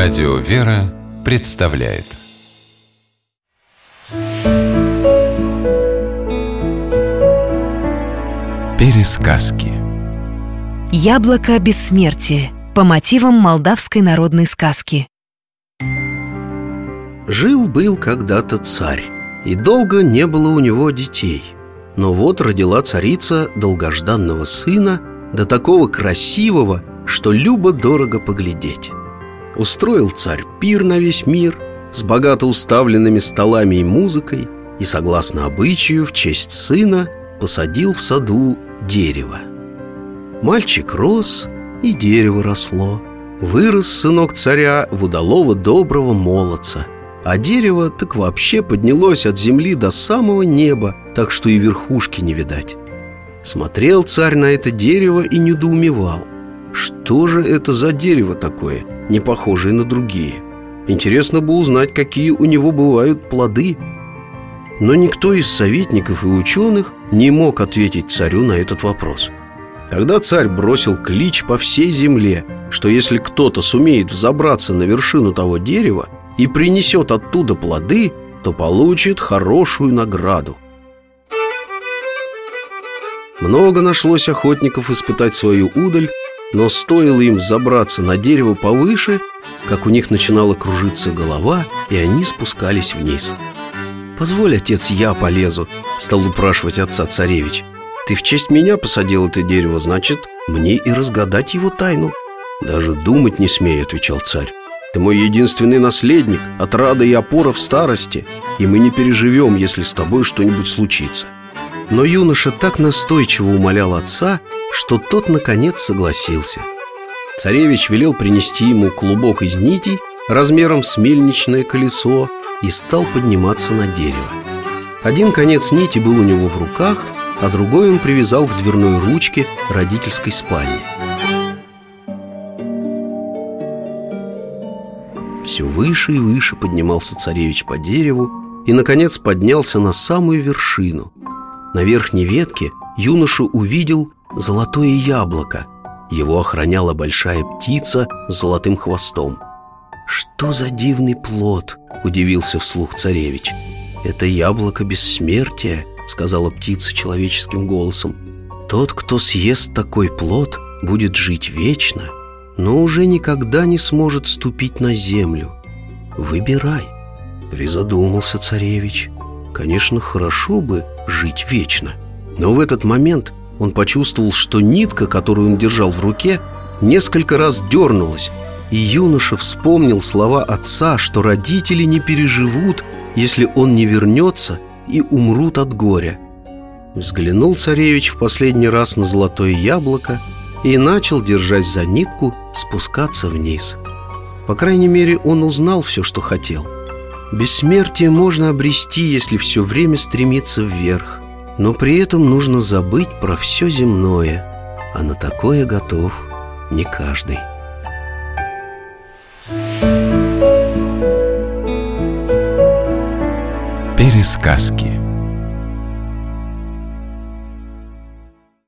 Радио «Вера» представляет Пересказки Яблоко бессмертия по мотивам молдавской народной сказки Жил-был когда-то царь, и долго не было у него детей. Но вот родила царица долгожданного сына, да такого красивого, что любо-дорого поглядеть. Устроил царь пир на весь мир с богато уставленными столами и музыкой и, согласно обычаю, в честь сына посадил в саду дерево. Мальчик рос, и дерево росло. Вырос сынок царя в удалого доброго молодца, а дерево так вообще поднялось от земли до самого неба, так что и верхушки не видать. Смотрел царь на это дерево и недоумевал. Что же это за дерево такое – не похожие на другие. Интересно бы узнать, какие у него бывают плоды. Но никто из советников и ученых не мог ответить царю на этот вопрос. Тогда царь бросил клич по всей земле, что если кто-то сумеет взобраться на вершину того дерева и принесет оттуда плоды, то получит хорошую награду. Много нашлось охотников испытать свою удаль но стоило им забраться на дерево повыше, как у них начинала кружиться голова, и они спускались вниз. «Позволь, отец, я полезу», — стал упрашивать отца царевич. «Ты в честь меня посадил это дерево, значит, мне и разгадать его тайну». «Даже думать не смей», — отвечал царь. «Ты мой единственный наследник, отрада и опора в старости, и мы не переживем, если с тобой что-нибудь случится». Но юноша так настойчиво умолял отца, что тот, наконец, согласился. Царевич велел принести ему клубок из нитей размером с мельничное колесо и стал подниматься на дерево. Один конец нити был у него в руках, а другой он привязал к дверной ручке родительской спальни. Все выше и выше поднимался царевич по дереву и, наконец, поднялся на самую вершину – на верхней ветке юноша увидел золотое яблоко. Его охраняла большая птица с золотым хвостом. «Что за дивный плод?» – удивился вслух царевич. «Это яблоко бессмертия», – сказала птица человеческим голосом. «Тот, кто съест такой плод, будет жить вечно, но уже никогда не сможет ступить на землю. Выбирай». Призадумался царевич – Конечно, хорошо бы жить вечно. Но в этот момент он почувствовал, что нитка, которую он держал в руке, несколько раз дернулась, и юноша вспомнил слова отца, что родители не переживут, если он не вернется и умрут от горя. Взглянул царевич в последний раз на золотое яблоко и начал, держась за нитку, спускаться вниз. По крайней мере, он узнал все, что хотел – Бессмертие можно обрести, если все время стремиться вверх Но при этом нужно забыть про все земное. А на такое готов не каждый. Пересказки